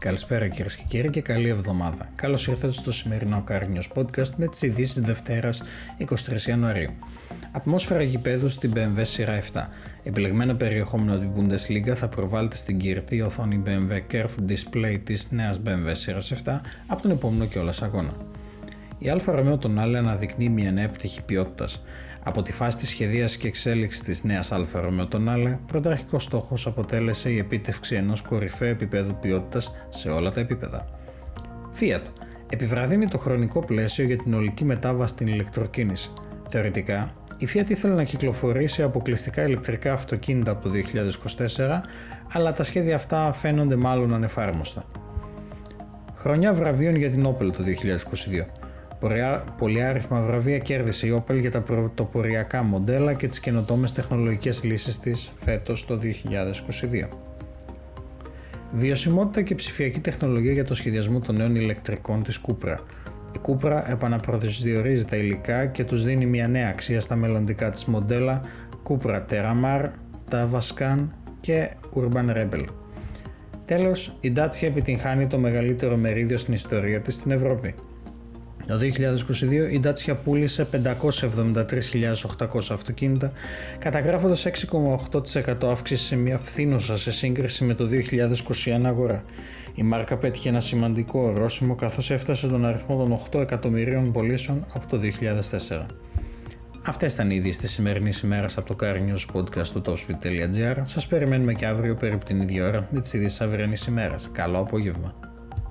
Καλησπέρα κυρίες και κύριοι και καλή εβδομάδα. Καλώς ήρθατε στο σημερινό Carnews Podcast με τις ειδήσεις Δευτέρας 23 Ιανουαρίου. Ατμόσφαιρα γηπέδου στην BMW σειρά 7. Επιλεγμένο περιεχόμενο του Bundesliga θα προβάλλεται στην κυρτή οθόνη BMW Curved Display της νέας BMW σειράς 7 από τον επόμενο κιόλας αγώνα. Η Alfa Romeo Tonale αναδεικνύει μια νέα πτυχή ποιότητας. Από τη φάση της σχεδίασης και εξέλιξης της νέας Alfa Romeo Tonale, πρωταρχικός στόχος αποτέλεσε η επίτευξη ενός κορυφαίου επίπεδου ποιότητας σε όλα τα επίπεδα. Fiat επιβραδύνει το χρονικό πλαίσιο για την ολική μετάβαση στην ηλεκτροκίνηση. Θεωρητικά, η Fiat ήθελε να κυκλοφορήσει αποκλειστικά ηλεκτρικά αυτοκίνητα από το 2024, αλλά τα σχέδια αυτά φαίνονται μάλλον ανεφάρμοστα. Χρονιά βραβείων για την Opel το 2022. Πολυάριθμα βραβεία κέρδισε η Opel για τα πρωτοποριακά μοντέλα και τις καινοτόμες τεχνολογικές λύσεις της φέτος το 2022. Βιωσιμότητα και ψηφιακή τεχνολογία για το σχεδιασμό των νέων ηλεκτρικών της Cupra. Η Cupra επαναπροσδιορίζει τα υλικά και τους δίνει μια νέα αξία στα μελλοντικά της μοντέλα Cupra Terramar, Tavascan και Urban Rebel. Τέλος, η Dacia επιτυγχάνει το μεγαλύτερο μερίδιο στην ιστορία της στην Ευρώπη. Το 2022 η Dacia πούλησε 573.800 αυτοκίνητα, καταγράφοντας 6,8% αύξηση σε μια φθήνουσα σε σύγκριση με το 2021 αγορά. Η μάρκα πέτυχε ένα σημαντικό ορόσημο καθώς έφτασε τον αριθμό των 8 εκατομμυρίων πωλήσεων από το 2004. Αυτές ήταν οι ειδήσεις της σημερινής ημέρας από το Car News Podcast του topspeed.gr. Σας περιμένουμε και αύριο περίπου την ίδια ώρα με τις ειδήσεις της αυριανής ημέρας. Καλό απόγευμα.